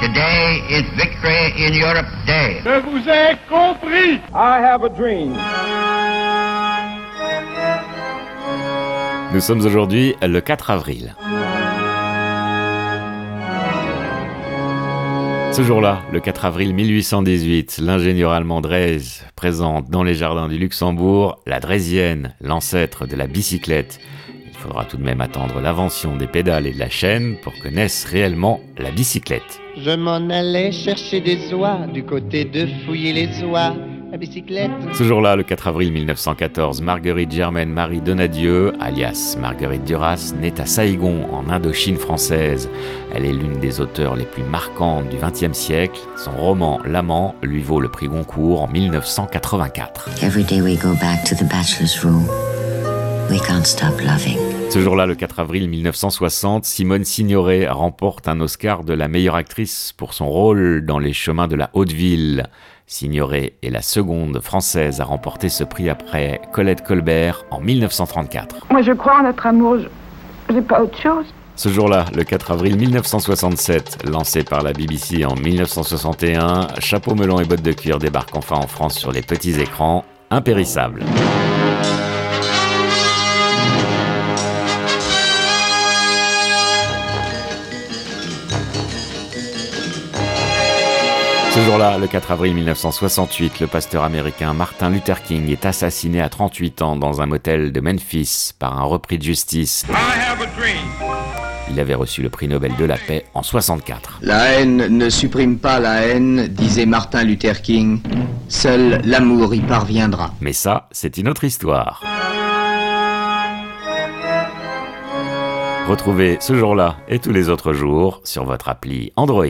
Today is Victory in Europe Day. Je vous ai compris. I have a dream. Nous sommes aujourd'hui le 4 avril. Ce jour-là, le 4 avril 1818, l'ingénieur allemand Drees présente dans les jardins du Luxembourg la Drésienne, l'ancêtre de la bicyclette. Il faudra tout de même attendre l'invention des pédales et de la chaîne pour que naisse réellement la bicyclette. Je m'en allais chercher des oies du côté de fouiller les oies. La bicyclette. Ce jour-là, le 4 avril 1914, Marguerite Germaine Marie Donadieu, alias Marguerite Duras, naît à Saïgon, en Indochine française. Elle est l'une des auteurs les plus marquantes du XXe siècle. Son roman L'amant lui vaut le prix Goncourt en 1984. Every day we go back to the bachelor's room. We can't stop loving. Ce jour-là, le 4 avril 1960, Simone Signoret remporte un Oscar de la meilleure actrice pour son rôle dans Les chemins de la Haute-Ville. Signoret est la seconde française à remporter ce prix après Colette Colbert en 1934. Moi, je crois en notre amour. Je n'ai pas autre chose. Ce jour-là, le 4 avril 1967, lancé par la BBC en 1961, Chapeau melon et bottes de cuir débarquent enfin en France sur les petits écrans, impérissables. Ce jour-là, le 4 avril 1968, le pasteur américain Martin Luther King est assassiné à 38 ans dans un motel de Memphis par un repris de justice. Il avait reçu le prix Nobel de la paix en 64. La haine ne supprime pas la haine, disait Martin Luther King. Seul l'amour y parviendra. Mais ça, c'est une autre histoire. Retrouvez ce jour-là et tous les autres jours sur votre appli Android.